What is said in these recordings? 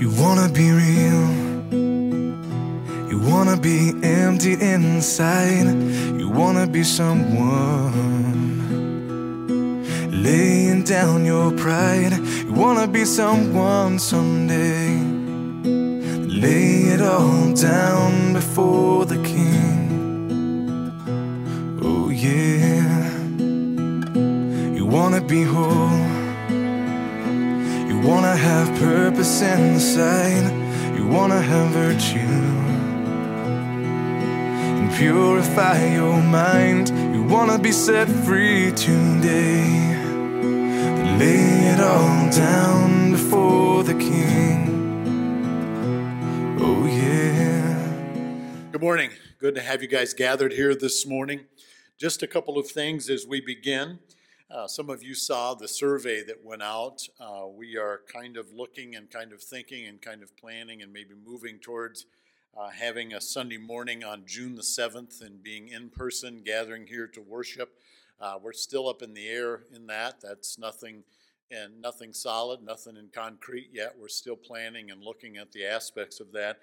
You wanna be real. You wanna be empty inside. You wanna be someone. Laying down your pride. You wanna be someone someday. Lay it all down before the king. Oh, yeah. You wanna be whole. You wanna have purpose inside. You wanna have virtue. And purify your mind. You wanna be set free today. Lay it all down before the king. Oh, yeah. Good morning. Good to have you guys gathered here this morning. Just a couple of things as we begin. Uh, some of you saw the survey that went out. Uh, we are kind of looking and kind of thinking and kind of planning and maybe moving towards uh, having a Sunday morning on June the 7th and being in person, gathering here to worship. Uh, we're still up in the air in that. That's nothing and nothing solid, nothing in concrete yet. We're still planning and looking at the aspects of that.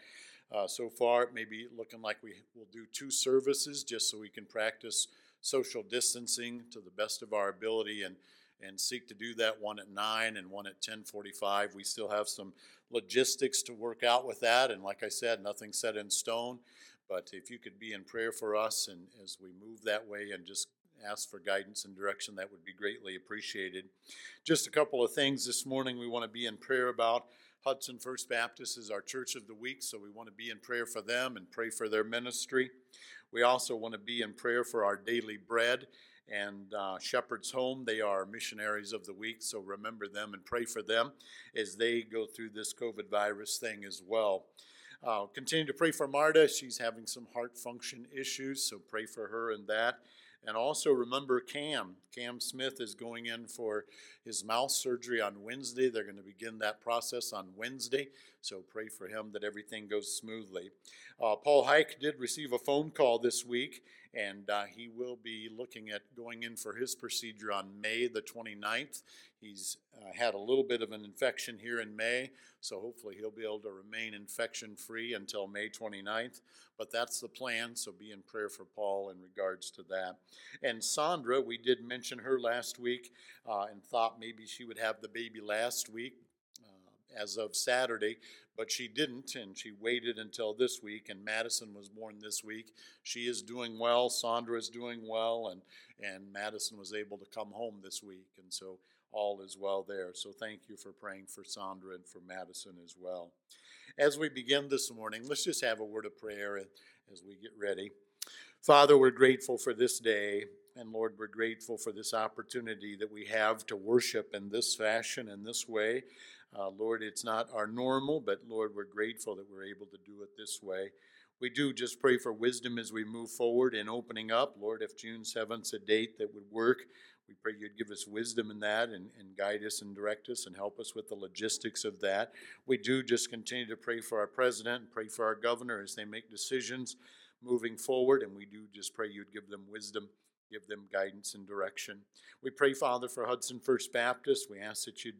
Uh, so far, it may be looking like we will do two services just so we can practice social distancing to the best of our ability and and seek to do that one at 9 and one at 10:45 we still have some logistics to work out with that and like I said nothing set in stone. But if you could be in prayer for us and as we move that way and just ask for guidance and direction that would be greatly appreciated. Just a couple of things this morning we want to be in prayer about Hudson First Baptist is our church of the week so we want to be in prayer for them and pray for their ministry we also want to be in prayer for our daily bread and uh, Shepherd's Home. They are missionaries of the week, so remember them and pray for them as they go through this COVID virus thing as well. Uh, continue to pray for Marta. She's having some heart function issues, so pray for her and that. And also remember Cam. Cam Smith is going in for his mouth surgery on Wednesday. They're going to begin that process on Wednesday. So pray for him that everything goes smoothly. Uh, Paul Hike did receive a phone call this week, and uh, he will be looking at going in for his procedure on May the 29th. He's uh, had a little bit of an infection here in May, so hopefully he'll be able to remain infection free until May 29th. But that's the plan, so be in prayer for Paul in regards to that. And Sandra, we did mention her last week uh, and thought maybe she would have the baby last week uh, as of Saturday, but she didn't, and she waited until this week. And Madison was born this week. She is doing well. Sandra is doing well, and and Madison was able to come home this week, and so all is well there. So thank you for praying for Sandra and for Madison as well. As we begin this morning, let's just have a word of prayer as we get ready. Father, we're grateful for this day. And Lord, we're grateful for this opportunity that we have to worship in this fashion, in this way. Uh, Lord, it's not our normal, but Lord, we're grateful that we're able to do it this way. We do just pray for wisdom as we move forward in opening up. Lord, if June 7th's a date that would work, we pray you'd give us wisdom in that and, and guide us and direct us and help us with the logistics of that. We do just continue to pray for our president and pray for our governor as they make decisions moving forward, and we do just pray you'd give them wisdom give them guidance and direction. We pray, Father, for Hudson First Baptist. We ask that you'd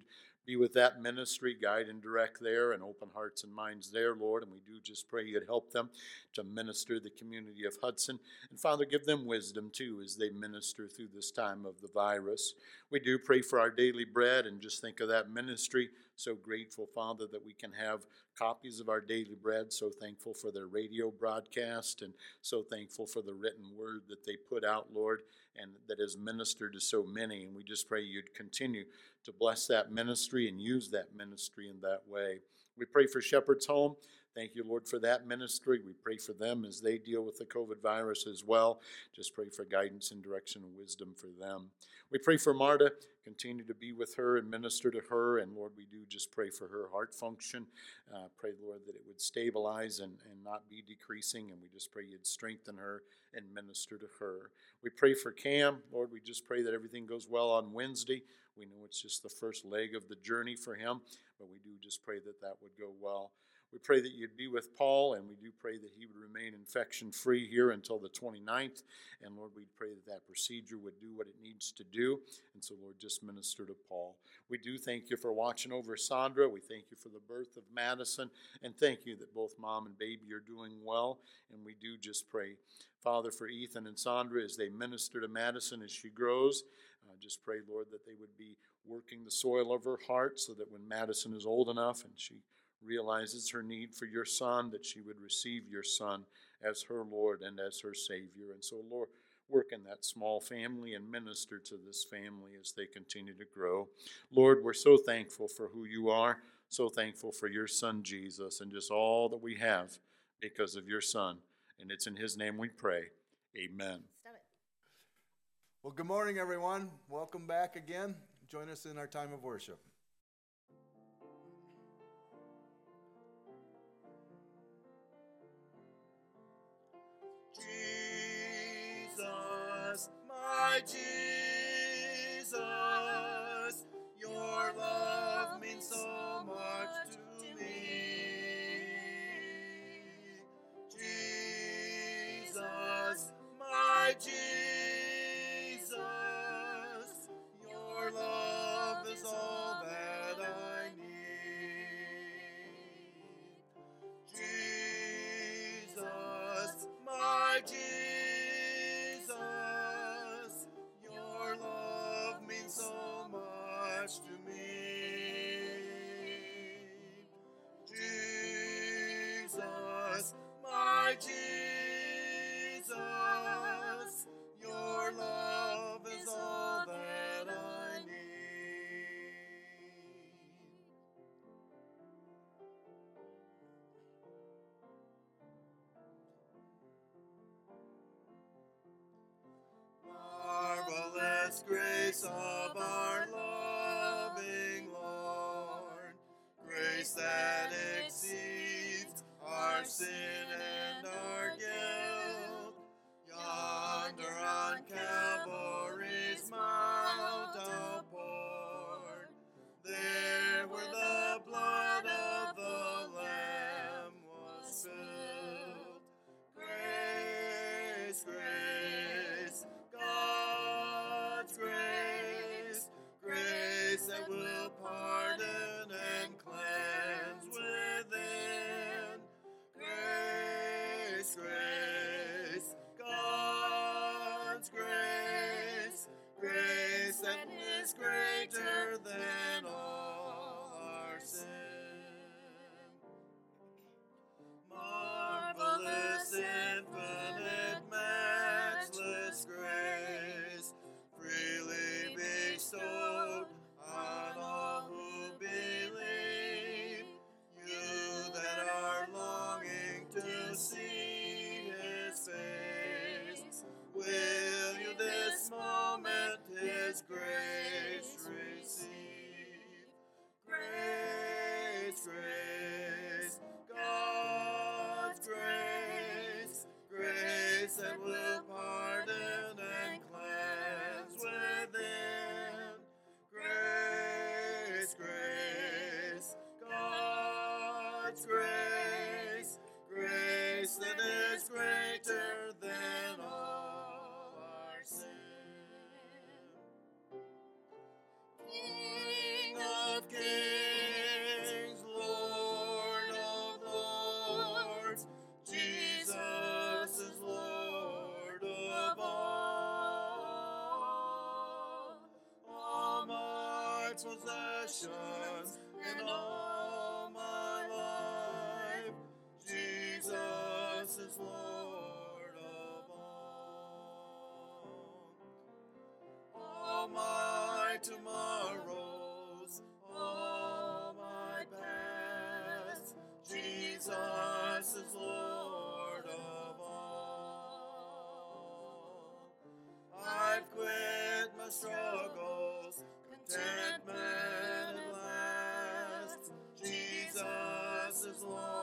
be with that ministry, guide and direct there, and open hearts and minds there, Lord. And we do just pray you'd help them to minister the community of Hudson. And Father, give them wisdom too as they minister through this time of the virus. We do pray for our daily bread and just think of that ministry. So grateful, Father, that we can have copies of our daily bread. So thankful for their radio broadcast and so thankful for the written word that they put out, Lord, and that has ministered to so many. And we just pray you'd continue to bless that ministry and use that ministry in that way. We pray for Shepherd's Home. Thank you, Lord, for that ministry. We pray for them as they deal with the COVID virus as well. Just pray for guidance and direction and wisdom for them. We pray for Marta. Continue to be with her and minister to her. And Lord, we do just pray for her heart function. Uh, pray, Lord, that it would stabilize and, and not be decreasing. And we just pray you'd strengthen her and minister to her. We pray for Cam. Lord, we just pray that everything goes well on Wednesday. We know it's just the first leg of the journey for him, but we do just pray that that would go well. We pray that you'd be with Paul, and we do pray that he would remain infection free here until the 29th. And Lord, we pray that that procedure would do what it needs to do. And so, Lord, just minister to Paul. We do thank you for watching over Sandra. We thank you for the birth of Madison. And thank you that both mom and baby are doing well. And we do just pray, Father, for Ethan and Sandra as they minister to Madison as she grows. Uh, just pray, Lord, that they would be working the soil of her heart so that when Madison is old enough and she realizes her need for your son, that she would receive your son as her Lord and as her Savior. And so, Lord, work in that small family and minister to this family as they continue to grow. Lord, we're so thankful for who you are, so thankful for your son Jesus, and just all that we have because of your son. And it's in his name we pray. Amen. Well, good morning, everyone. Welcome back again. Join us in our time of worship. My grace that exceeds our sin possessions and all my life, Jesus is Lord Lord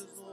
is Lord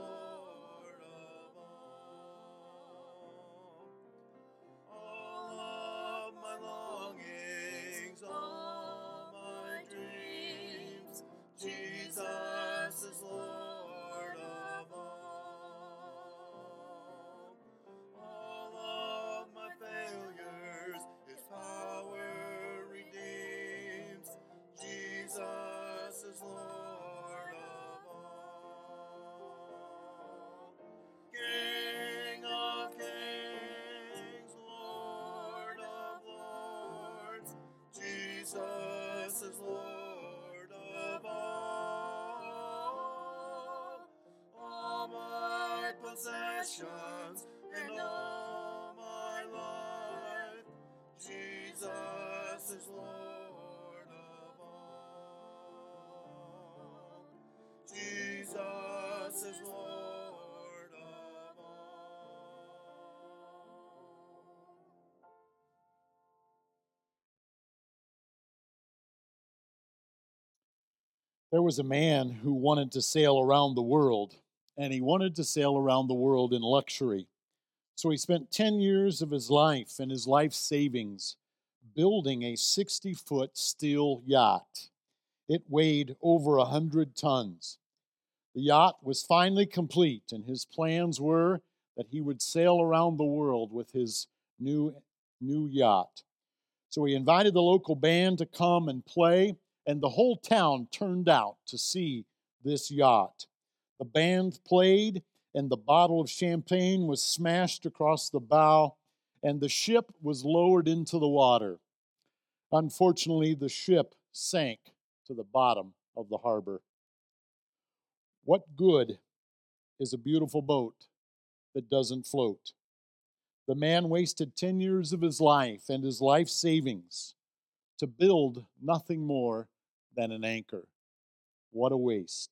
is Lord There was a man who wanted to sail around the world, and he wanted to sail around the world in luxury. So he spent 10 years of his life and his life savings building a 60 foot steel yacht. It weighed over a 100 tons. The yacht was finally complete, and his plans were that he would sail around the world with his new, new yacht. So he invited the local band to come and play, and the whole town turned out to see this yacht. The band played, and the bottle of champagne was smashed across the bow, and the ship was lowered into the water. Unfortunately, the ship sank to the bottom of the harbor. What good is a beautiful boat that doesn't float? The man wasted 10 years of his life and his life savings to build nothing more than an anchor. What a waste.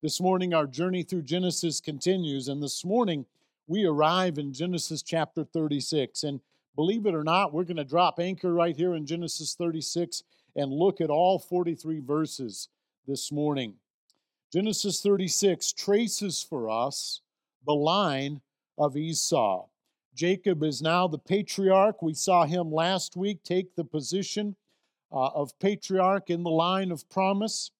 This morning, our journey through Genesis continues, and this morning we arrive in Genesis chapter 36. And believe it or not, we're going to drop anchor right here in Genesis 36 and look at all 43 verses this morning. Genesis 36 traces for us the line of Esau. Jacob is now the patriarch. We saw him last week take the position uh, of patriarch in the line of promise.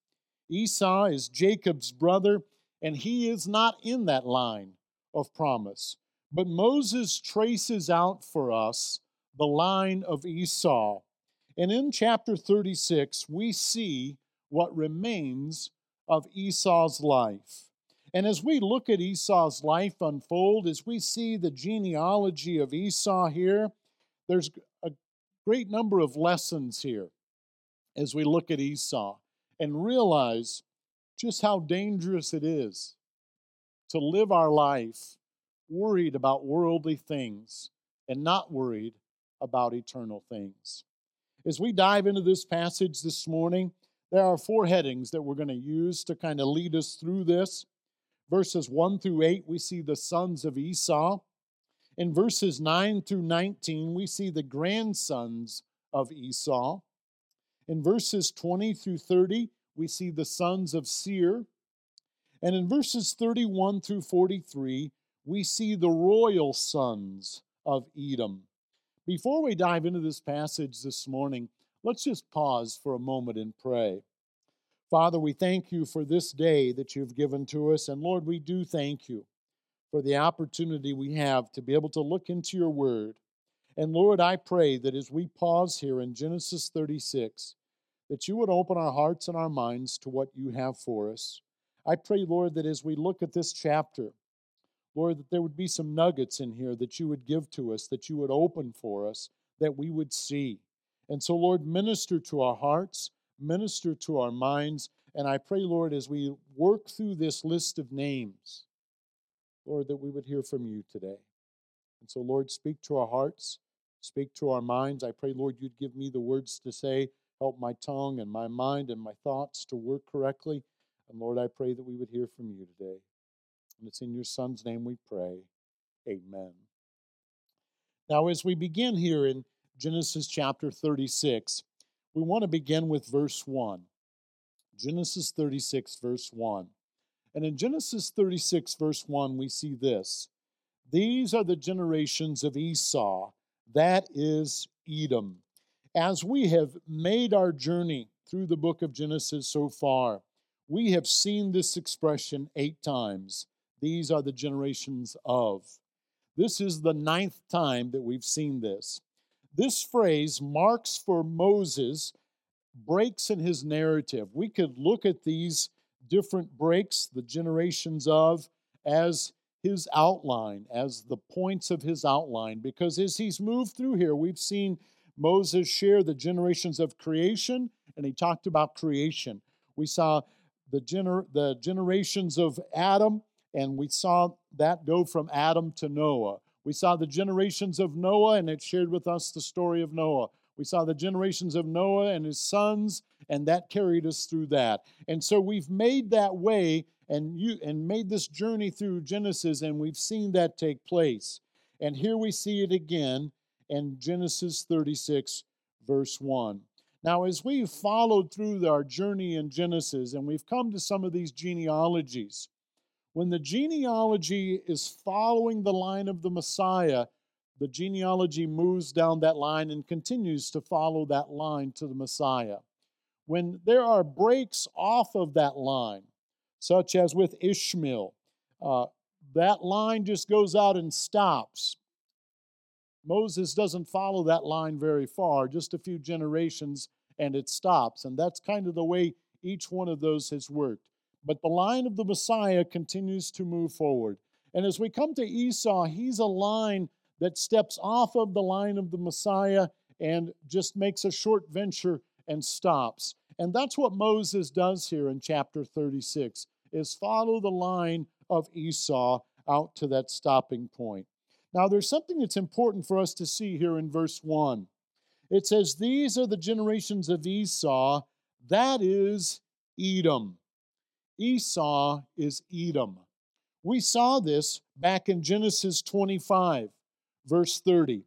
Esau is Jacob's brother, and he is not in that line of promise. But Moses traces out for us the line of Esau. And in chapter 36, we see what remains of Esau's life. And as we look at Esau's life unfold, as we see the genealogy of Esau here, there's a great number of lessons here as we look at Esau and realize just how dangerous it is to live our life worried about worldly things and not worried about eternal things. As we dive into this passage this morning, there are four headings that we're going to use to kind of lead us through this. Verses 1 through 8, we see the sons of Esau. In verses 9 through 19, we see the grandsons of Esau. In verses 20 through 30, we see the sons of Seir. And in verses 31 through 43, we see the royal sons of Edom. Before we dive into this passage this morning, let's just pause for a moment and pray. Father, we thank you for this day that you've given to us. And Lord, we do thank you for the opportunity we have to be able to look into your word. And Lord, I pray that as we pause here in Genesis 36, that you would open our hearts and our minds to what you have for us. I pray, Lord, that as we look at this chapter, Lord, that there would be some nuggets in here that you would give to us, that you would open for us, that we would see. And so, Lord, minister to our hearts, minister to our minds. And I pray, Lord, as we work through this list of names, Lord, that we would hear from you today. And so, Lord, speak to our hearts, speak to our minds. I pray, Lord, you'd give me the words to say, help my tongue and my mind and my thoughts to work correctly. And Lord, I pray that we would hear from you today. And it's in your Son's name we pray. Amen. Now, as we begin here in Genesis chapter 36, we want to begin with verse 1. Genesis 36, verse 1. And in Genesis 36, verse 1, we see this These are the generations of Esau, that is Edom. As we have made our journey through the book of Genesis so far, we have seen this expression eight times. These are the generations of. This is the ninth time that we've seen this. This phrase marks for Moses breaks in his narrative. We could look at these different breaks, the generations of, as his outline, as the points of his outline, because as he's moved through here, we've seen Moses shared the generations of creation, and he talked about creation. We saw the, gener- the generations of Adam, and we saw that go from Adam to Noah. We saw the generations of Noah, and it shared with us the story of Noah. We saw the generations of Noah and his sons, and that carried us through that. And so we've made that way and you and made this journey through Genesis, and we've seen that take place. And here we see it again in Genesis 36, verse 1. Now, as we've followed through our journey in Genesis, and we've come to some of these genealogies, when the genealogy is following the line of the Messiah, the genealogy moves down that line and continues to follow that line to the Messiah. When there are breaks off of that line, such as with Ishmael, uh, that line just goes out and stops. Moses doesn't follow that line very far, just a few generations, and it stops. And that's kind of the way each one of those has worked. But the line of the Messiah continues to move forward. And as we come to Esau, he's a line that steps off of the line of the Messiah and just makes a short venture and stops. And that's what Moses does here in chapter 36 is follow the line of Esau out to that stopping point. Now there's something that's important for us to see here in verse 1. It says these are the generations of Esau, that is Edom. Esau is Edom. We saw this back in Genesis 25 Verse 30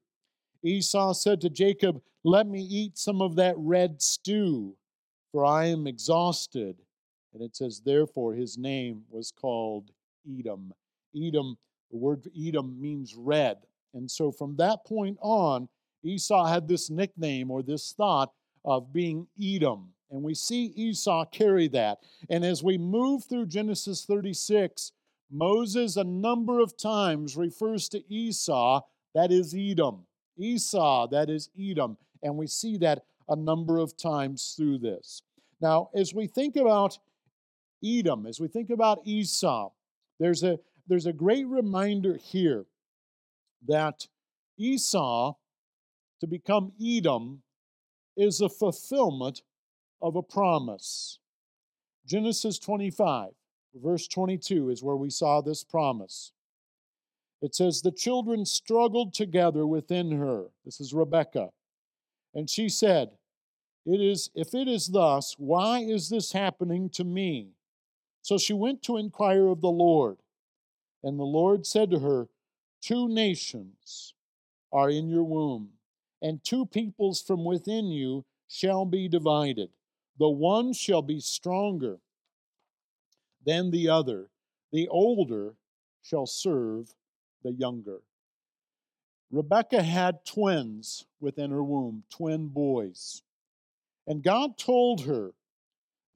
Esau said to Jacob, Let me eat some of that red stew, for I am exhausted. And it says, Therefore his name was called Edom. Edom, the word Edom means red. And so from that point on, Esau had this nickname or this thought of being Edom. And we see Esau carry that. And as we move through Genesis 36, Moses a number of times refers to Esau that is Edom. Esau, that is Edom. And we see that a number of times through this. Now, as we think about Edom, as we think about Esau, there's a, there's a great reminder here that Esau, to become Edom, is a fulfillment of a promise. Genesis 25, verse 22 is where we saw this promise. It says, The children struggled together within her. This is Rebekah. And she said, it is, If it is thus, why is this happening to me? So she went to inquire of the Lord. And the Lord said to her, Two nations are in your womb, and two peoples from within you shall be divided. The one shall be stronger than the other, the older shall serve the younger. Rebekah had twins within her womb, twin boys. And God told her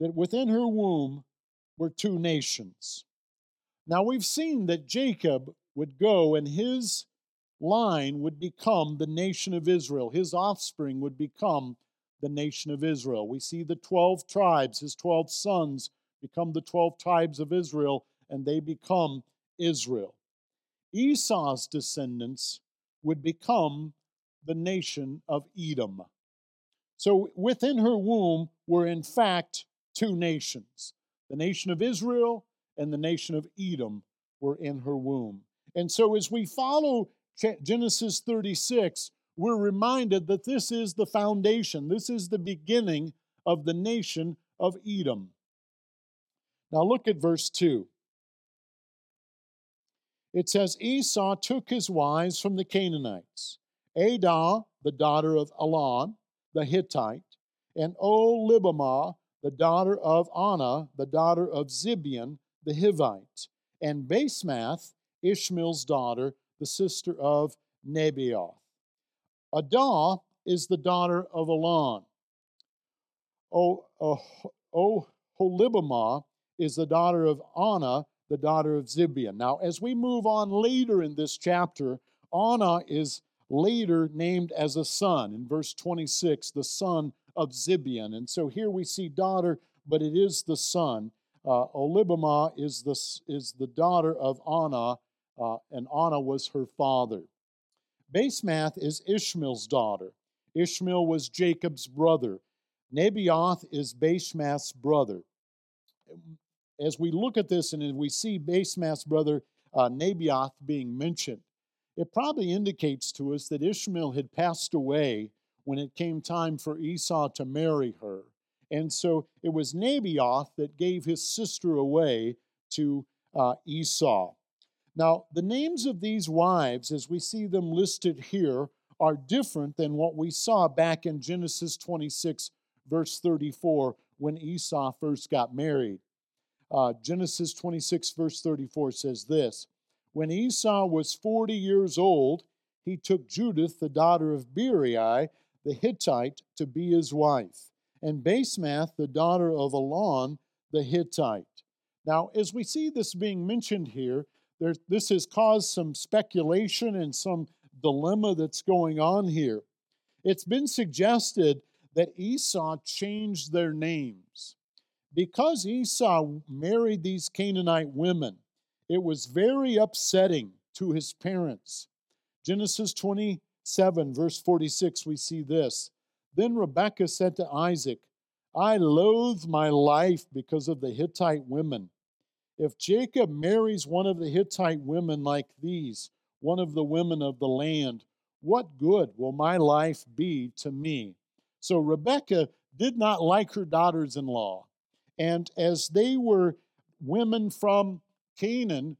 that within her womb were two nations. Now we've seen that Jacob would go and his line would become the nation of Israel. His offspring would become the nation of Israel. We see the 12 tribes, his 12 sons become the 12 tribes of Israel, and they become Israel. Esau's descendants would become the nation of Edom. So within her womb were, in fact, two nations the nation of Israel and the nation of Edom were in her womb. And so as we follow Genesis 36, we're reminded that this is the foundation, this is the beginning of the nation of Edom. Now look at verse 2 it says Esau took his wives from the Canaanites Adah, the daughter of Elon, the Hittite, and Oholibamah, the daughter of Anah, the daughter of Zibeon, the Hivite, and Basemath, Ishmael's daughter, the sister of Nebaioth. Adah is the daughter of Elon. Oh, oh, Holibamah is the daughter of Anah, the daughter of Zibeon. Now, as we move on later in this chapter, Anah is later named as a son. In verse 26, the son of Zibeon. And so here we see daughter, but it is the son. Uh, Olibamah is the, is the daughter of Anah, uh, and Anah was her father. Basemath is Ishmael's daughter. Ishmael was Jacob's brother. Nebaioth is Basemath's brother. As we look at this and as we see Basemath's brother uh, being mentioned, it probably indicates to us that Ishmael had passed away when it came time for Esau to marry her. And so it was Nebaioth that gave his sister away to uh, Esau. Now, the names of these wives, as we see them listed here, are different than what we saw back in Genesis 26, verse 34, when Esau first got married. Uh, Genesis 26, verse 34 says this When Esau was 40 years old, he took Judith, the daughter of Beeri, the Hittite, to be his wife, and Basemath, the daughter of Elon, the Hittite. Now, as we see this being mentioned here, there, this has caused some speculation and some dilemma that's going on here. It's been suggested that Esau changed their names. Because Esau married these Canaanite women, it was very upsetting to his parents. Genesis 27, verse 46, we see this. Then Rebekah said to Isaac, I loathe my life because of the Hittite women. If Jacob marries one of the Hittite women like these, one of the women of the land, what good will my life be to me? So Rebekah did not like her daughters in law. And as they were women from Canaan,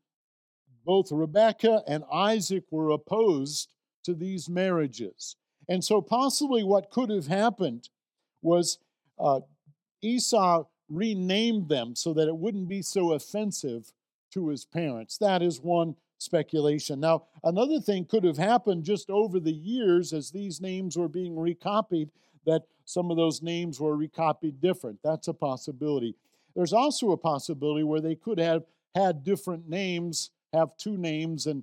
both Rebekah and Isaac were opposed to these marriages. And so, possibly, what could have happened was uh, Esau renamed them so that it wouldn't be so offensive to his parents. That is one speculation. Now, another thing could have happened just over the years as these names were being recopied, that some of those names were recopied different. That's a possibility. There's also a possibility where they could have had different names, have two names, and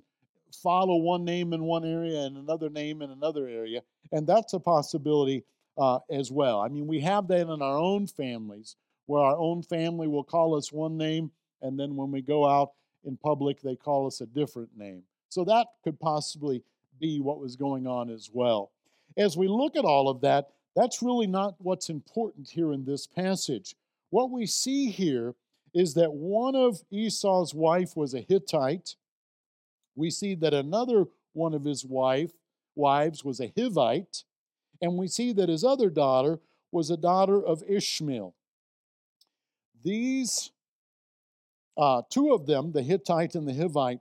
follow one name in one area and another name in another area. And that's a possibility uh, as well. I mean, we have that in our own families where our own family will call us one name, and then when we go out in public, they call us a different name. So that could possibly be what was going on as well. As we look at all of that, that's really not what's important here in this passage. What we see here is that one of Esau's wife was a Hittite. We see that another one of his wife wives was a Hivite, and we see that his other daughter was a daughter of Ishmael. These uh, two of them, the Hittite and the Hivite,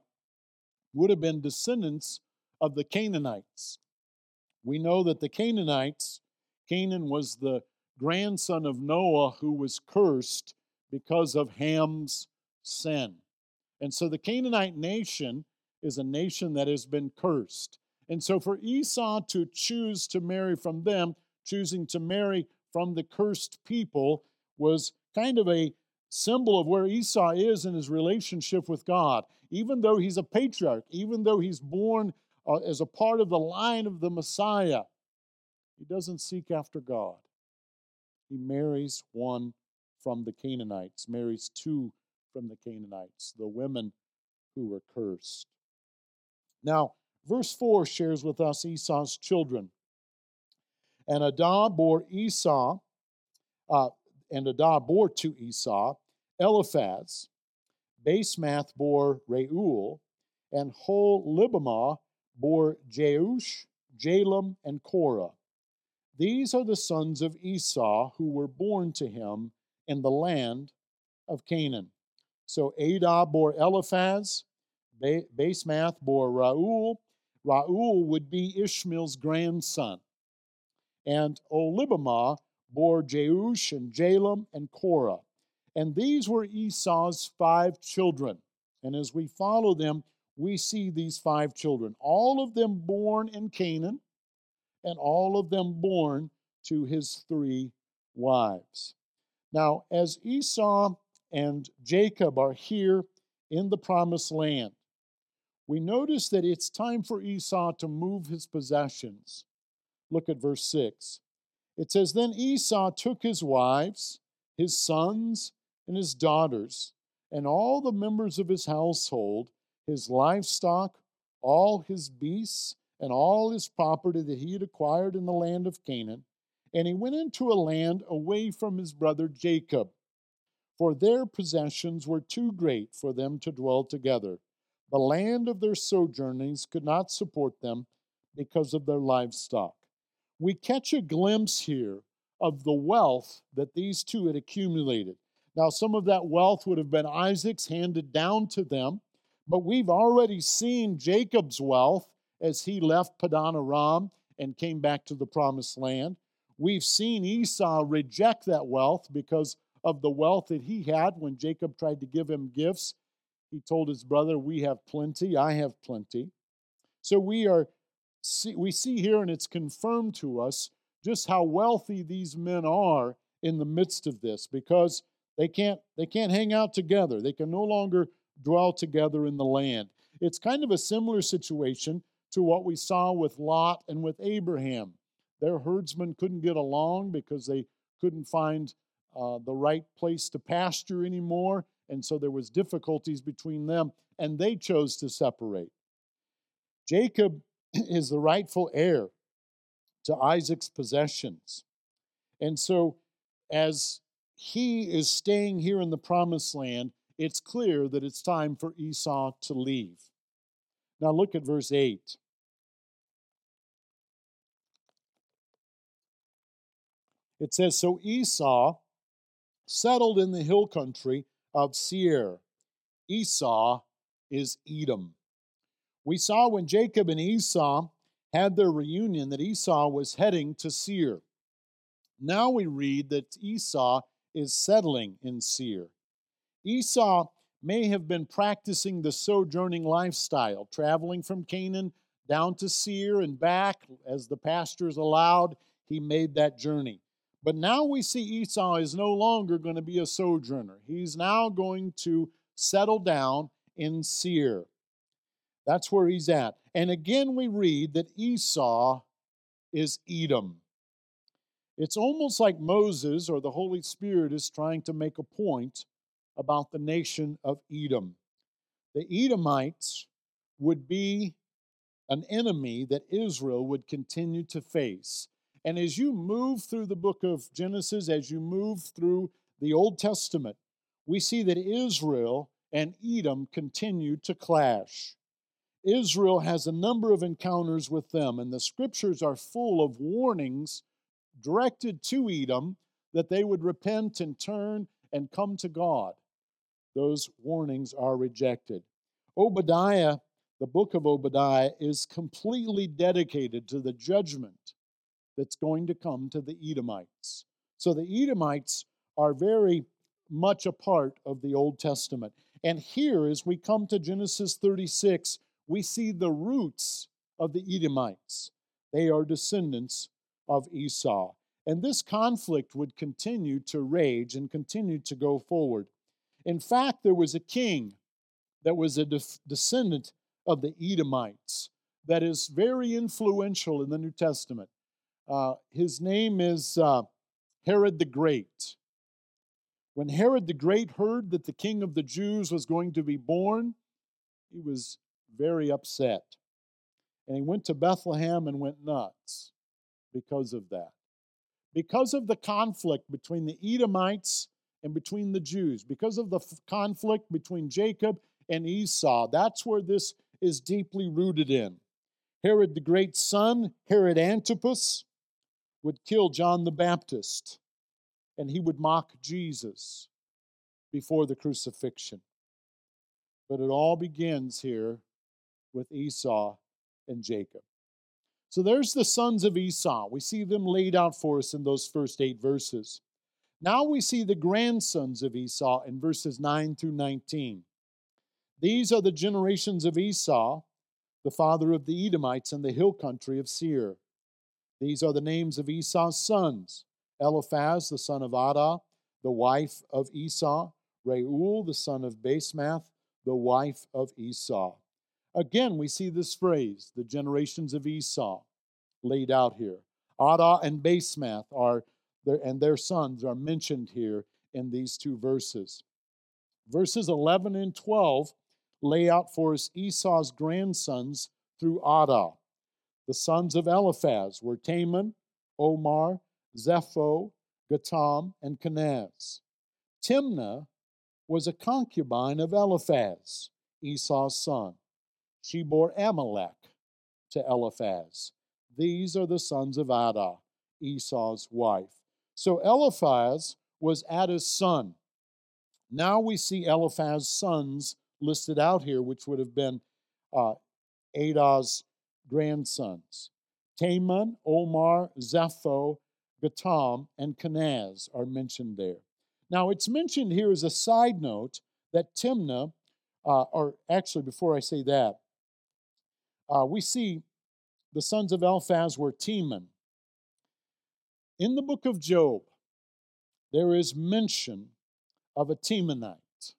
would have been descendants of the Canaanites. We know that the Canaanites, Canaan was the grandson of Noah who was cursed because of Ham's sin. And so the Canaanite nation is a nation that has been cursed. And so for Esau to choose to marry from them, choosing to marry from the cursed people, was kind of a symbol of where Esau is in his relationship with God. Even though he's a patriarch, even though he's born uh, as a part of the line of the Messiah, he doesn't seek after God. He marries one from the Canaanites, marries two from the Canaanites, the women who were cursed. Now, verse 4 shares with us Esau's children. And Adah bore Esau, uh, and Adah bore to Esau Eliphaz, Basemath bore Reuel, and Holibamah bore Jeush, Jalam, and Korah. These are the sons of Esau who were born to him in the land of Canaan. So Adah bore Eliphaz, Basemath bore Reuel. Reuel would be Ishmael's grandson. And Olibamah bore Jeush and Jalam and Korah. And these were Esau's five children. And as we follow them, we see these five children, all of them born in Canaan, and all of them born to his three wives. Now, as Esau and Jacob are here in the promised land, we notice that it's time for Esau to move his possessions. Look at verse 6. It says, Then Esau took his wives, his sons, and his daughters, and all the members of his household, his livestock, all his beasts, and all his property that he had acquired in the land of Canaan, and he went into a land away from his brother Jacob, for their possessions were too great for them to dwell together. The land of their sojournings could not support them because of their livestock. We catch a glimpse here of the wealth that these two had accumulated. Now, some of that wealth would have been Isaac's handed down to them, but we've already seen Jacob's wealth as he left Padan Aram and came back to the promised land. We've seen Esau reject that wealth because of the wealth that he had when Jacob tried to give him gifts he told his brother, We have plenty, I have plenty. So we are we see here, and it's confirmed to us just how wealthy these men are in the midst of this, because they can't they can't hang out together. They can no longer dwell together in the land. It's kind of a similar situation to what we saw with Lot and with Abraham. Their herdsmen couldn't get along because they couldn't find uh, the right place to pasture anymore, and so there was difficulties between them and they chose to separate. Jacob is the rightful heir to isaac's possessions. And so as he is staying here in the promised land it's clear that it's time for esau to leave. Now look at verse 8 it says so esau settled in the hill country of Seir. Esau is Edom. We saw when Jacob and Esau had their reunion that Esau was heading to Seir. Now we read that Esau is settling in Seir. Esau may have been practicing the sojourning lifestyle, traveling from Canaan down to Seir and back as the pastures allowed. He made that journey. But now we see Esau is no longer going to be a sojourner. He's now going to settle down in Seir. That's where he's at. And again, we read that Esau is Edom. It's almost like Moses or the Holy Spirit is trying to make a point about the nation of Edom. The Edomites would be an enemy that Israel would continue to face. And as you move through the book of Genesis, as you move through the Old Testament, we see that Israel and Edom continue to clash. Israel has a number of encounters with them, and the scriptures are full of warnings directed to Edom that they would repent and turn and come to God. Those warnings are rejected. Obadiah, the book of Obadiah, is completely dedicated to the judgment that's going to come to the Edomites. So the Edomites are very much a part of the Old Testament. And here, as we come to Genesis 36, we see the roots of the Edomites. They are descendants of Esau. And this conflict would continue to rage and continue to go forward. In fact, there was a king that was a descendant of the Edomites that is very influential in the New Testament. Uh, his name is uh, Herod the Great. When Herod the Great heard that the king of the Jews was going to be born, he was very upset. And he went to Bethlehem and went nuts because of that. Because of the conflict between the Edomites and between the Jews, because of the f- conflict between Jacob and Esau, that's where this is deeply rooted in. Herod the Great's son, Herod Antipas, would kill John the Baptist and he would mock Jesus before the crucifixion. But it all begins here with Esau and Jacob. So there's the sons of Esau. We see them laid out for us in those first eight verses. Now we see the grandsons of Esau in verses 9 through 19. These are the generations of Esau, the father of the Edomites in the hill country of Seir. These are the names of Esau's sons Eliphaz, the son of Adah, the wife of Esau, Reuel, the son of Basemath, the wife of Esau. Again, we see this phrase, the generations of Esau, laid out here. Adah and Basemath are and their sons are mentioned here in these two verses. Verses 11 and 12 lay out for us Esau's grandsons through Adah. The sons of Eliphaz were Teman, Omar, Zepho, Gatam, and Kenaz. Timnah was a concubine of Eliphaz, Esau's son. She bore Amalek to Eliphaz. These are the sons of Adah, Esau's wife. So Eliphaz was Adah's son. Now we see Eliphaz's sons listed out here, which would have been uh, Adah's grandsons. Teman, Omar, Zepho, Gatam, and Kenaz are mentioned there. Now, it's mentioned here as a side note that Timnah, uh, or actually, before I say that, uh, we see the sons of Eliphaz were Teman. In the book of Job, there is mention of a Temanite.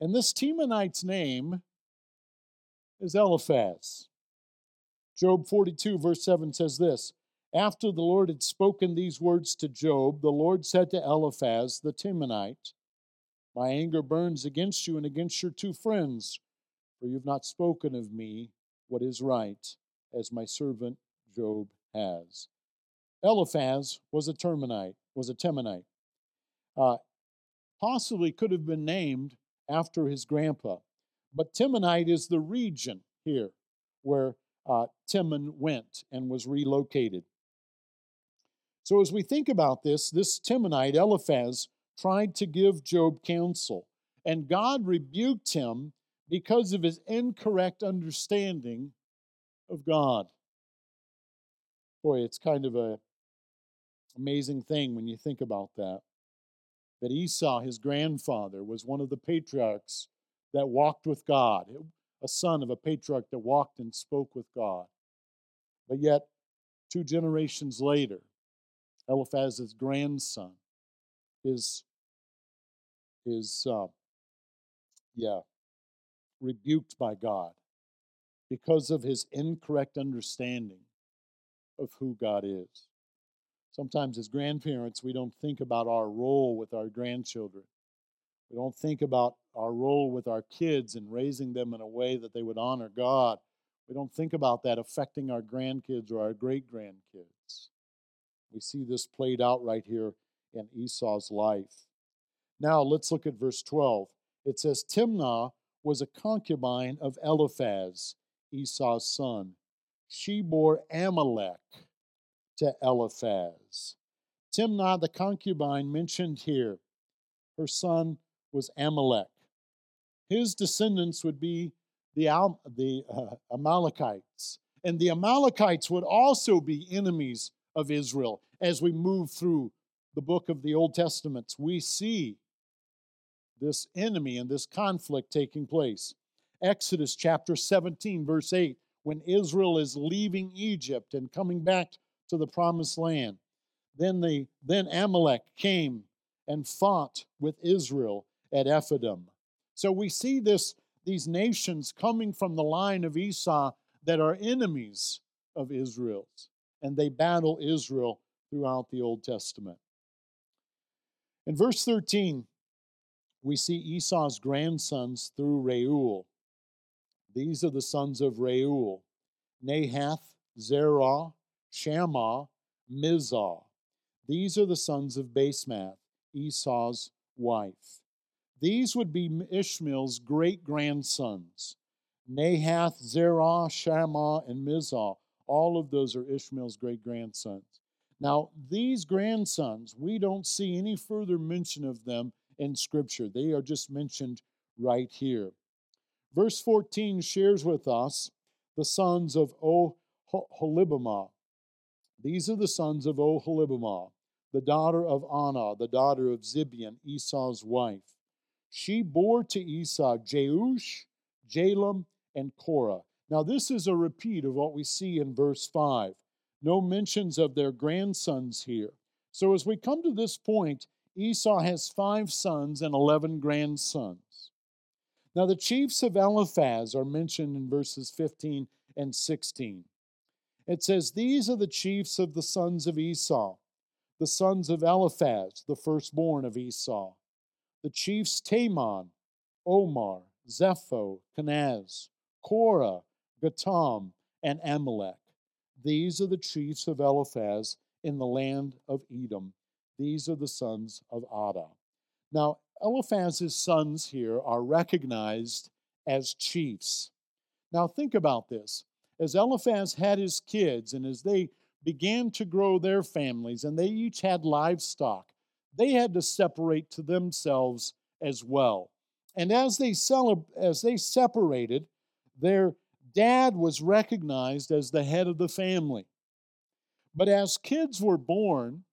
And this Temanite's name is Eliphaz. Job 42, verse 7 says this After the Lord had spoken these words to Job, the Lord said to Eliphaz the Temanite, My anger burns against you and against your two friends, for you have not spoken of me what is right, as my servant Job has. Eliphaz was a Temanite, was a Temanite. Uh, possibly could have been named after his grandpa. But Temanite is the region here where uh, Teman went and was relocated. So, as we think about this, this Temanite, Eliphaz, tried to give Job counsel, and God rebuked him because of his incorrect understanding of God. Boy, it's kind of a amazing thing when you think about that. That Esau, his grandfather, was one of the patriarchs that walked with God a son of a patriarch that walked and spoke with God. But yet, two generations later, Eliphaz's grandson is, is uh, yeah, rebuked by God because of his incorrect understanding of who God is. Sometimes, as grandparents, we don't think about our role with our grandchildren. We don't think about our role with our kids and raising them in a way that they would honor God. We don't think about that affecting our grandkids or our great grandkids. We see this played out right here in Esau's life. Now let's look at verse 12. It says, Timnah was a concubine of Eliphaz, Esau's son. She bore Amalek to Eliphaz. Timnah, the concubine mentioned here, her son was Amalek. His descendants would be the, the uh, Amalekites. And the Amalekites would also be enemies of Israel. As we move through the book of the Old Testament, we see this enemy and this conflict taking place. Exodus chapter 17, verse 8, when Israel is leaving Egypt and coming back to the promised land. Then, the, then Amalek came and fought with Israel at Rephidim. So we see this, these nations coming from the line of Esau that are enemies of Israel's, and they battle Israel throughout the Old Testament. In verse 13, we see Esau's grandsons through Reuel. These are the sons of Reuel Nahath, Zerah, Shammah, Mizzah. These are the sons of Basemath, Esau's wife. These would be Ishmael's great grandsons Nahath, Zerah, Shammah, and Mizzah. All of those are Ishmael's great grandsons. Now, these grandsons, we don't see any further mention of them in Scripture. They are just mentioned right here. Verse 14 shares with us the sons of Oholibamah. These are the sons of Oholibamah. the daughter of Anah, the daughter of Zibeon, Esau's wife. She bore to Esau Jeush, Jalam, and Korah. Now, this is a repeat of what we see in verse 5. No mentions of their grandsons here. So, as we come to this point, Esau has five sons and 11 grandsons. Now, the chiefs of Eliphaz are mentioned in verses 15 and 16. It says, These are the chiefs of the sons of Esau, the sons of Eliphaz, the firstborn of Esau. The chiefs Teman, Omar, Zepho, Kenaz, Korah, Gatam, and Amalek. These are the chiefs of Eliphaz in the land of Edom. These are the sons of Adah. Now, Eliphaz's sons here are recognized as chiefs. Now, think about this. As Eliphaz had his kids and as they began to grow their families and they each had livestock, they had to separate to themselves as well. And as they, as they separated, their dad was recognized as the head of the family. But as kids were born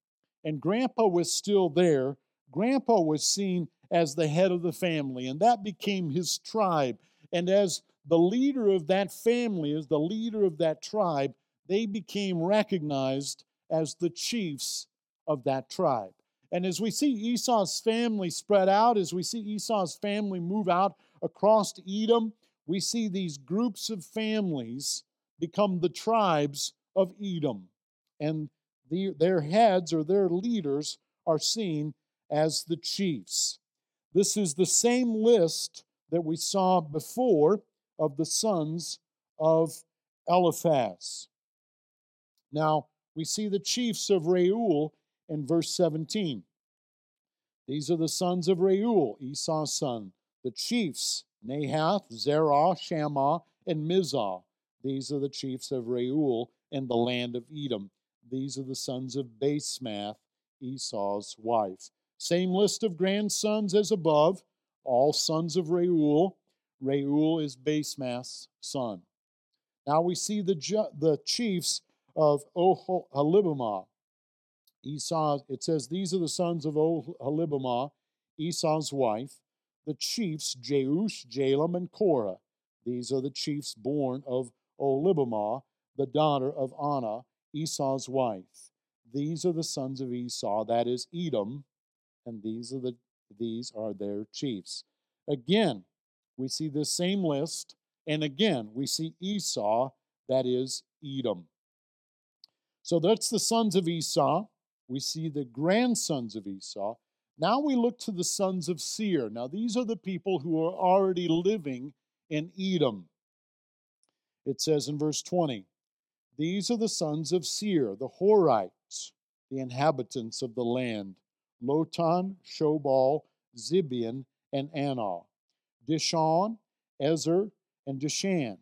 and grandpa was still there, grandpa was seen as the head of the family, and that became his tribe. And as the leader of that family, as the leader of that tribe, they became recognized as the chiefs of that tribe. And as we see Esau's family spread out, as we see Esau's family move out across Edom, we see these groups of families become the tribes of Edom. And the, their heads or their leaders are seen as the chiefs. This is the same list that we saw before of the sons of Eliphaz. Now, we see the chiefs of Reuel in verse 17. These are the sons of Reuel, Esau's son, the chiefs Nahath, Zerah, Shammah, and Mizzah. These are the chiefs of Reuel in the land of Edom. These are the sons of Basemath, Esau's wife. Same list of grandsons as above, all sons of Reuel. Reuel is Basemath's son. Now we see the, ju- the chiefs of Oholibamah. Esau, it says, These are the sons of Oholibamah, Esau's wife the chiefs Jeush, Jalam, and Korah. These are the chiefs born of Oholibamah, the daughter of Anah, Esau's wife. These are the sons of Esau, that is Edom, and these are the these are their chiefs. Again, we see this same list, and again we see Esau, that is Edom. So that's the sons of Esau. We see the grandsons of Esau. Now we look to the sons of Seir. Now, these are the people who are already living in Edom. It says in verse 20, These are the sons of Seir, the Horites, the inhabitants of the land Lotan, Shobal, Zibeon, and Anah, Dishon, Ezer, and Dishan.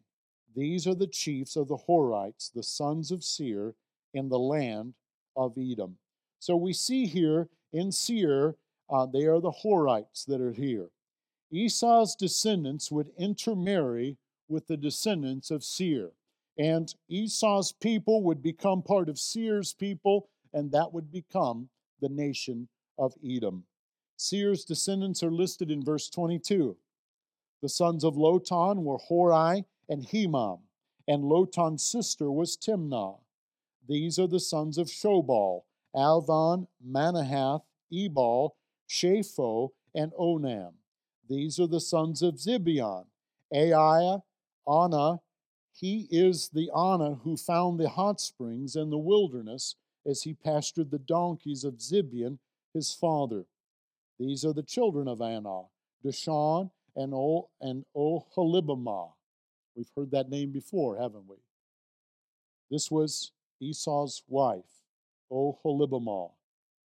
These are the chiefs of the Horites, the sons of Seir, in the land of Edom. So we see here in Seir uh, they are the Horites that are here. Esau's descendants would intermarry with the descendants of Seir. And Esau's people would become part of Seir's people, and that would become the nation of Edom. Seir's descendants are listed in verse 22. The sons of Lotan were Hori and Hemam, and Lotan's sister was Timnah. These are the sons of Shobal, Alvan, Manahath, Ebal, Shepho, and Onam. These are the sons of Zibeon. Aiah, Anah, he is the Anah who found the hot springs in the wilderness as he pastured the donkeys of Zibeon, his father. These are the children of Anah, Dishon and, o- and Oholibamah. We've heard that name before, haven't we? This was Esau's wife, Oholibamah,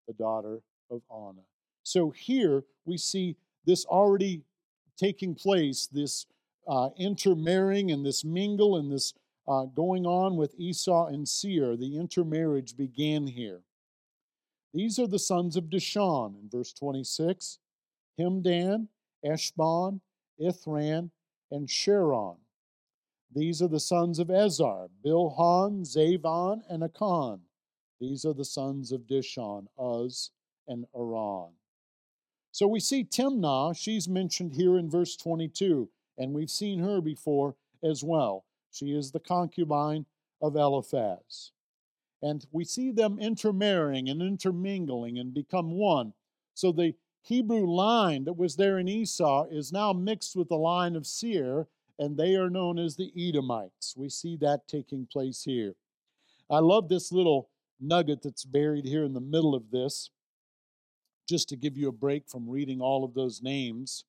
the daughter of Anah. So here we see this already taking place, this uh, intermarrying and this mingle and this uh, going on with Esau and Seir. The intermarriage began here. These are the sons of Dishon in verse 26 Hemdan, Eshban, Ithran, and Sharon. These are the sons of Ezer, Bilhan, Zaavan, and Akan. These are the sons of Dishon, Uz, and Aran. So we see Timnah, she's mentioned here in verse 22, and we've seen her before as well. She is the concubine of Eliphaz. And we see them intermarrying and intermingling and become one. So the Hebrew line that was there in Esau is now mixed with the line of Seir, and they are known as the Edomites. We see that taking place here. I love this little nugget that's buried here in the middle of this. Just to give you a break from reading all of those names,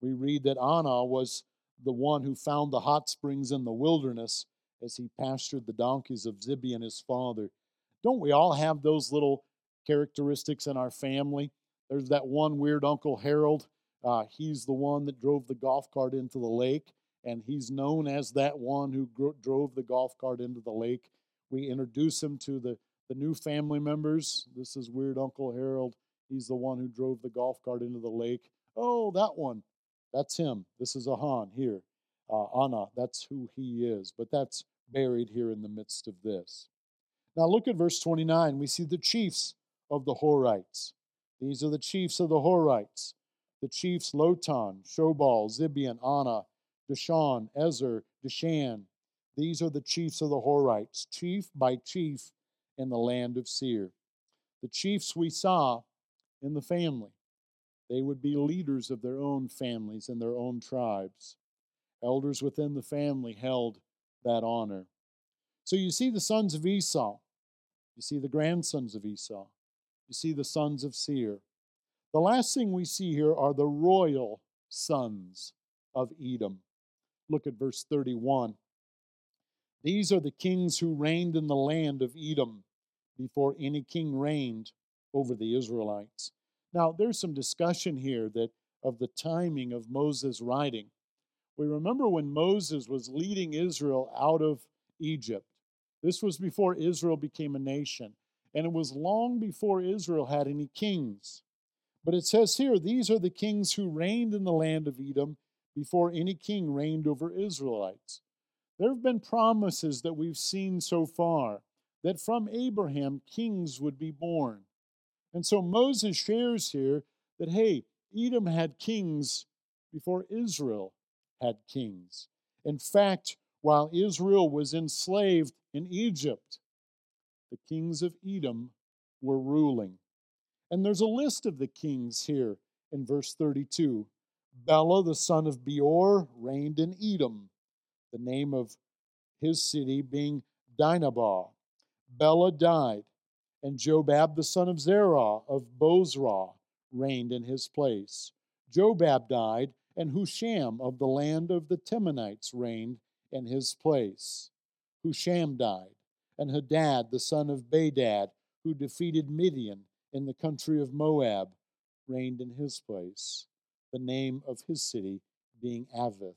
we read that Anah was the one who found the hot springs in the wilderness as he pastured the donkeys of Zibeon his father. Don't we all have those little characteristics in our family? There's that one weird Uncle Harold. Uh, he's the one that drove the golf cart into the lake, and he's known as that one who gro- drove the golf cart into the lake. We introduce him to the, the new family members. This is Weird Uncle Harold. He's the one who drove the golf cart into the lake. Oh, that one. That's him. This is Ahan here. Uh, Anah, that's who he is. But that's buried here in the midst of this. Now look at verse 29. We see the chiefs of the Horites. These are the chiefs of the Horites. The chiefs Lotan, Shobal, Zibeon, Anah, Dishon, Ezer, Dishan. These are the chiefs of the Horites, chief by chief in the land of Seir. The chiefs we saw in the family. They would be leaders of their own families and their own tribes. Elders within the family held that honor. So you see the sons of Esau, you see the grandsons of Esau, you see the sons of Seir. The last thing we see here are the royal sons of Edom. Look at verse 31. These are the kings who reigned in the land of Edom before any king reigned over the Israelites. Now, there's some discussion here that of the timing of Moses' writing. We remember when Moses was leading Israel out of Egypt. This was before Israel became a nation, and it was long before Israel had any kings. But it says here, these are the kings who reigned in the land of Edom before any king reigned over Israelites. There have been promises that we've seen so far that from Abraham kings would be born. And so Moses shares here that, hey, Edom had kings before Israel had kings. In fact, while Israel was enslaved in Egypt, the kings of Edom were ruling. And there's a list of the kings here in verse 32. Bela, the son of Beor, reigned in Edom, the name of his city being Dinhabah. Bela died and Jobab the son of Zerah of Bozrah reigned in his place. Jobab died, and Husham of the land of the Temanites reigned in his place. Husham died, and Hadad the son of Bedad, who defeated Midian in the country of Moab, reigned in his place, the name of his city being Avith.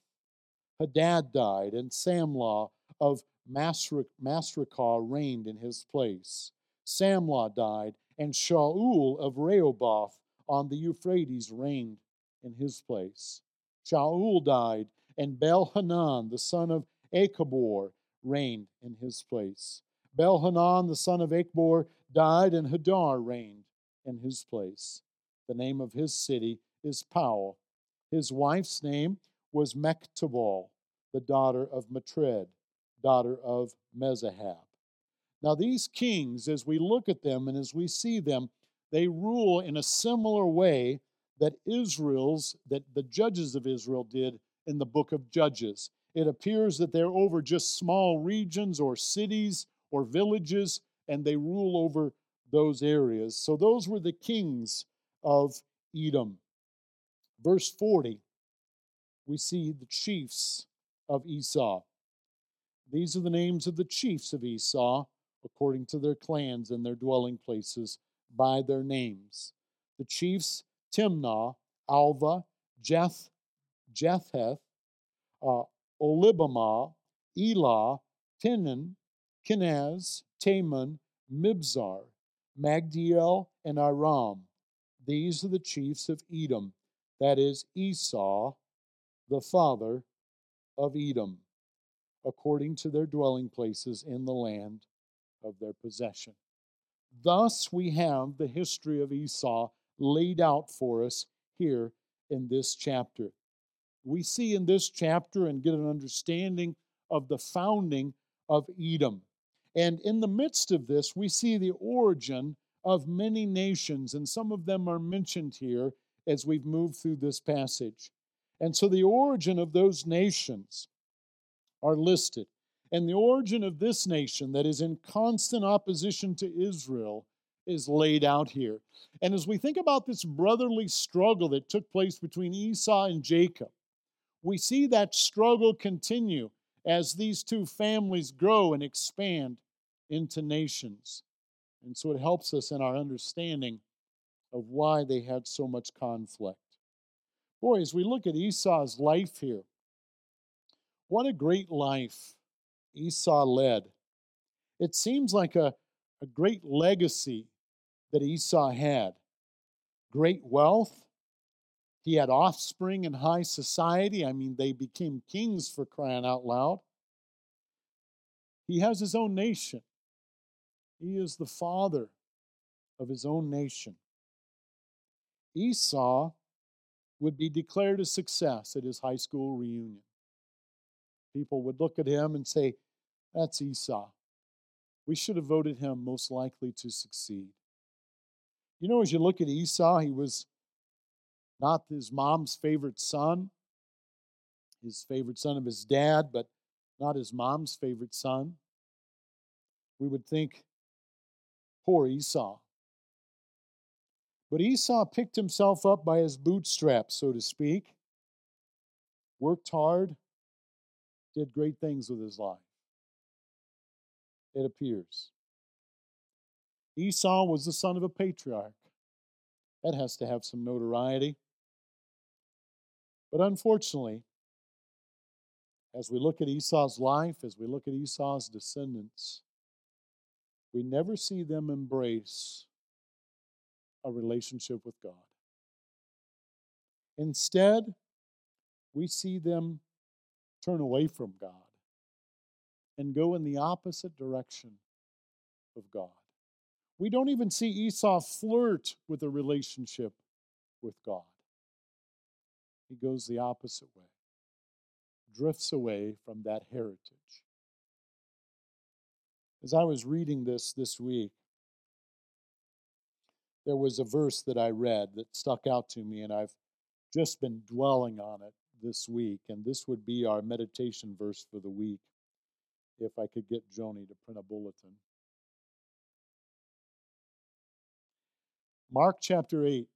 Hadad died, and Samlah of Masrekah reigned in his place. Samlah died, and Shaul of Rehoboth on the Euphrates reigned in his place. Shaul died, and Baal-hanan, the son of Achbor, reigned in his place. Baal-hanan, the son of Achbor, died, and Hadar reigned in his place. The name of his city is Pau. His wife's name was Mehetabel, the daughter of Matred, daughter of Mezahab. Now, these kings, as we look at them and as we see them, they rule in a similar way that Israel's, that the judges of Israel did in the book of Judges. It appears that they're over just small regions or cities or villages, and they rule over those areas. So those were the kings of Edom. Verse 40, we see the chiefs of Esau. These are the names of the chiefs of Esau according to their clans and their dwelling places by their names. The chiefs Timnah, Alvah, Jeth, Jetheth, uh, Olibamah, Elah, Pinon, Kenaz, Teman, Mibzar, Magdiel, and Aram. These are the chiefs of Edom, that is Esau, the father of Edom, according to their dwelling places in the land of their possession. Thus, we have the history of Esau laid out for us here in this chapter. We see in this chapter and get an understanding of the founding of Edom. And in the midst of this, we see the origin of many nations, and some of them are mentioned here as we've moved through this passage. And so the origin of those nations are listed. And the origin of this nation that is in constant opposition to Israel is laid out here. And as we think about this brotherly struggle that took place between Esau and Jacob, we see that struggle continue as these two families grow and expand into nations. And so it helps us in our understanding of why they had so much conflict. Boy, as we look at Esau's life here, what a great life Esau led. It seems like a, a great legacy that Esau had great wealth. He had offspring in high society. I mean, they became kings for crying out loud. He has his own nation. He is the father of his own nation. Esau would be declared a success at his high school reunion. People would look at him and say, That's Esau. We should have voted him most likely to succeed. You know, as you look at Esau, he was not his mom's favorite son, his favorite son of his dad, but not his mom's favorite son. We would think, poor Esau. But Esau picked himself up by his bootstraps, so to speak, worked hard, did great things with his life. It appears. Esau was the son of a patriarch. That has to have some notoriety. But unfortunately, as we look at Esau's life, as we look at Esau's descendants, we never see them embrace a relationship with God. Instead, we see them turn away from God and go in the opposite direction of God. We don't even see Esau flirt with a relationship with God. He goes the opposite way, drifts away from that heritage. As I was reading this this week, there was a verse that I read that stuck out to me, and I've just been dwelling on it this week. And this would be our meditation verse for the week if I could get Joni to print a bulletin. Mark chapter 8,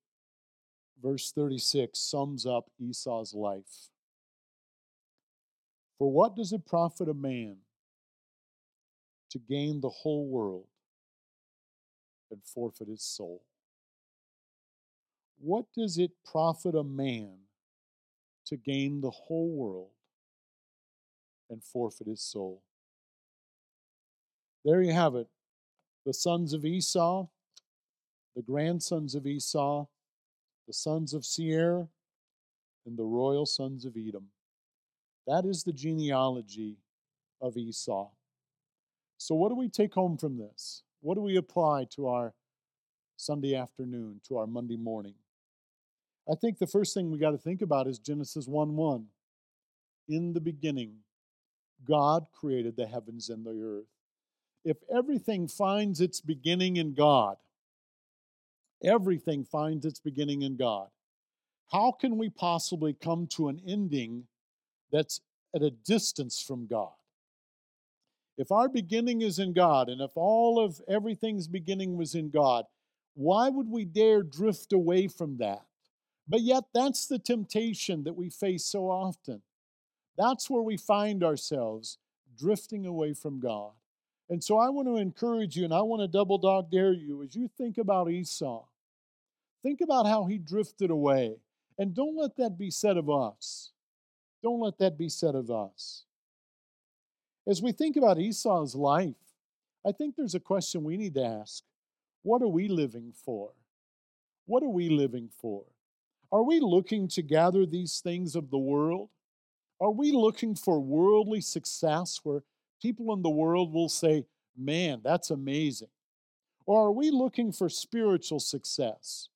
verse 36 sums up Esau's life. For what does it profit a man to gain the whole world and forfeit his soul? What does it profit a man to gain the whole world and forfeit his soul? There you have it. The sons of Esau the grandsons of Esau, the sons of Seir, and the royal sons of Edom. That is the genealogy of Esau. So, what do we take home from this? What do we apply to our Sunday afternoon, to our Monday morning? I think the first thing we got to think about is Genesis 1 1. In the beginning, God created the heavens and the earth. If everything finds its beginning in God, Everything finds its beginning in God. How can we possibly come to an ending that's at a distance from God? If our beginning is in God, and if all of everything's beginning was in God, why would we dare drift away from that? But yet, that's the temptation that we face so often. That's where we find ourselves drifting away from God. And so I want to encourage you, and I want to double dog dare you as you think about Esau. Think about how he drifted away. And don't let that be said of us. Don't let that be said of us. As we think about Esau's life, I think there's a question we need to ask What are we living for? What are we living for? Are we looking to gather these things of the world? Are we looking for worldly success where people in the world will say, Man, that's amazing? Or are we looking for spiritual success?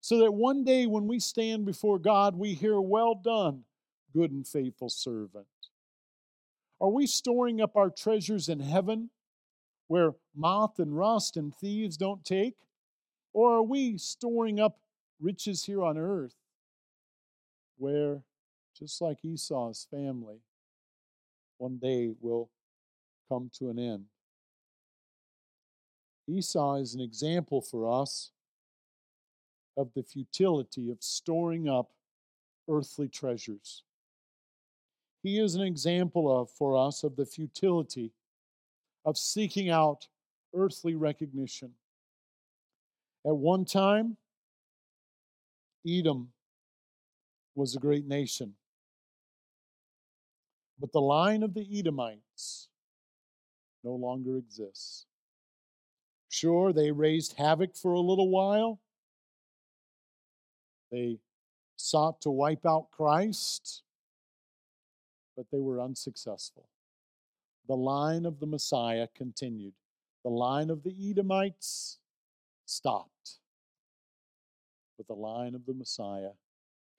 So that one day when we stand before God, we hear, Well done, good and faithful servant. Are we storing up our treasures in heaven where moth and rust and thieves don't take? Or are we storing up riches here on earth where, just like Esau's family, one day will come to an end? Esau is an example for us of the futility of storing up earthly treasures. He is an example of for us of the futility of seeking out earthly recognition. At one time, Edom was a great nation. But the line of the Edomites no longer exists. Sure, they raised havoc for a little while. They sought to wipe out Christ, but they were unsuccessful. The line of the Messiah continued. The line of the Edomites stopped, but the line of the Messiah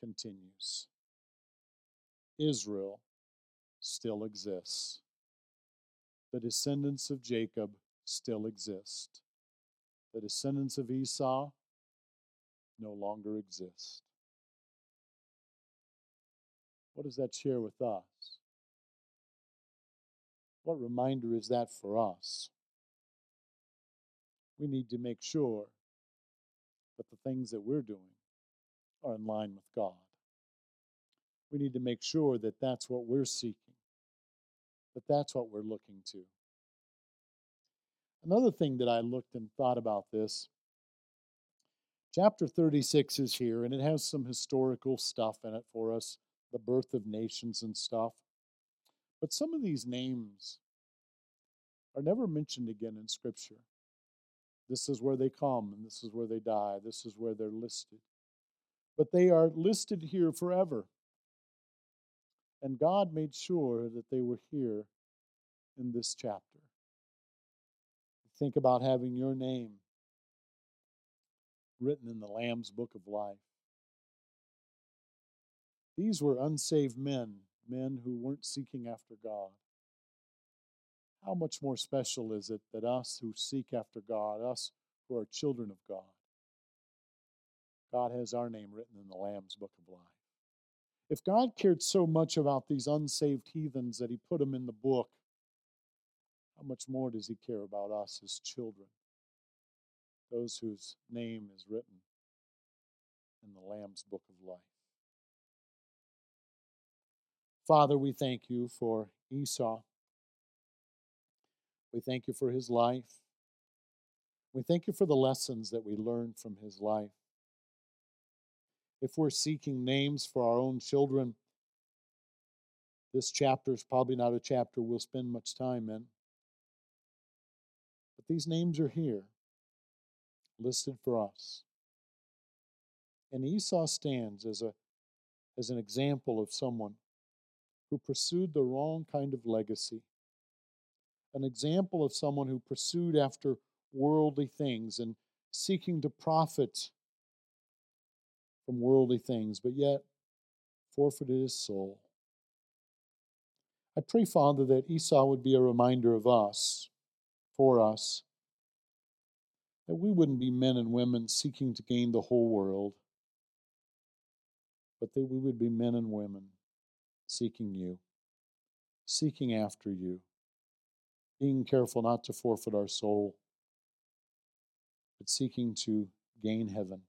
continues. Israel still exists. The descendants of Jacob still exist. The descendants of Esau no longer exist. What does that share with us? What reminder is that for us? We need to make sure that the things that we're doing are in line with God. We need to make sure that that's what we're seeking, that that's what we're looking to. Another thing that I looked and thought about this chapter 36 is here, and it has some historical stuff in it for us the birth of nations and stuff. But some of these names are never mentioned again in Scripture. This is where they come, and this is where they die, this is where they're listed. But they are listed here forever. And God made sure that they were here in this chapter. Think about having your name written in the Lamb's book of life. These were unsaved men, men who weren't seeking after God. How much more special is it that us who seek after God, us who are children of God, God has our name written in the Lamb's book of life? If God cared so much about these unsaved heathens that He put them in the book, how much more does He care about us, His children, those whose name is written in the Lamb's book of life? Father, we thank you for Esau. We thank you for his life. We thank you for the lessons that we learned from his life. If we're seeking names for our own children, this chapter is probably not a chapter we'll spend much time in. But these names are here, listed for us. And Esau stands as, a, as an example of someone who pursued the wrong kind of legacy, an example of someone who pursued after worldly things and seeking to profit from worldly things, but yet forfeited his soul. I pray, Father, that Esau would be a reminder of us, for us, that we wouldn't be men and women seeking to gain the whole world, but that we would be men and women seeking you, seeking after you, being careful not to forfeit our soul, but seeking to gain heaven.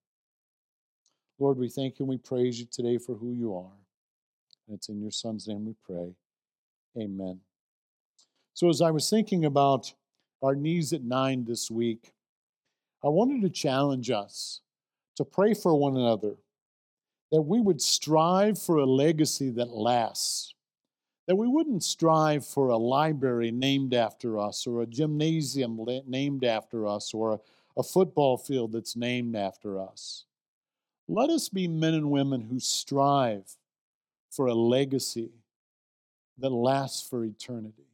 Lord, we thank you and we praise you today for who you are. And it's in your Son's name we pray. Amen. So, as I was thinking about our knees at nine this week, I wanted to challenge us to pray for one another, that we would strive for a legacy that lasts, that we wouldn't strive for a library named after us, or a gymnasium named after us, or a, football field that's named after us. Let us be men and women who strive for a legacy that lasts for eternity.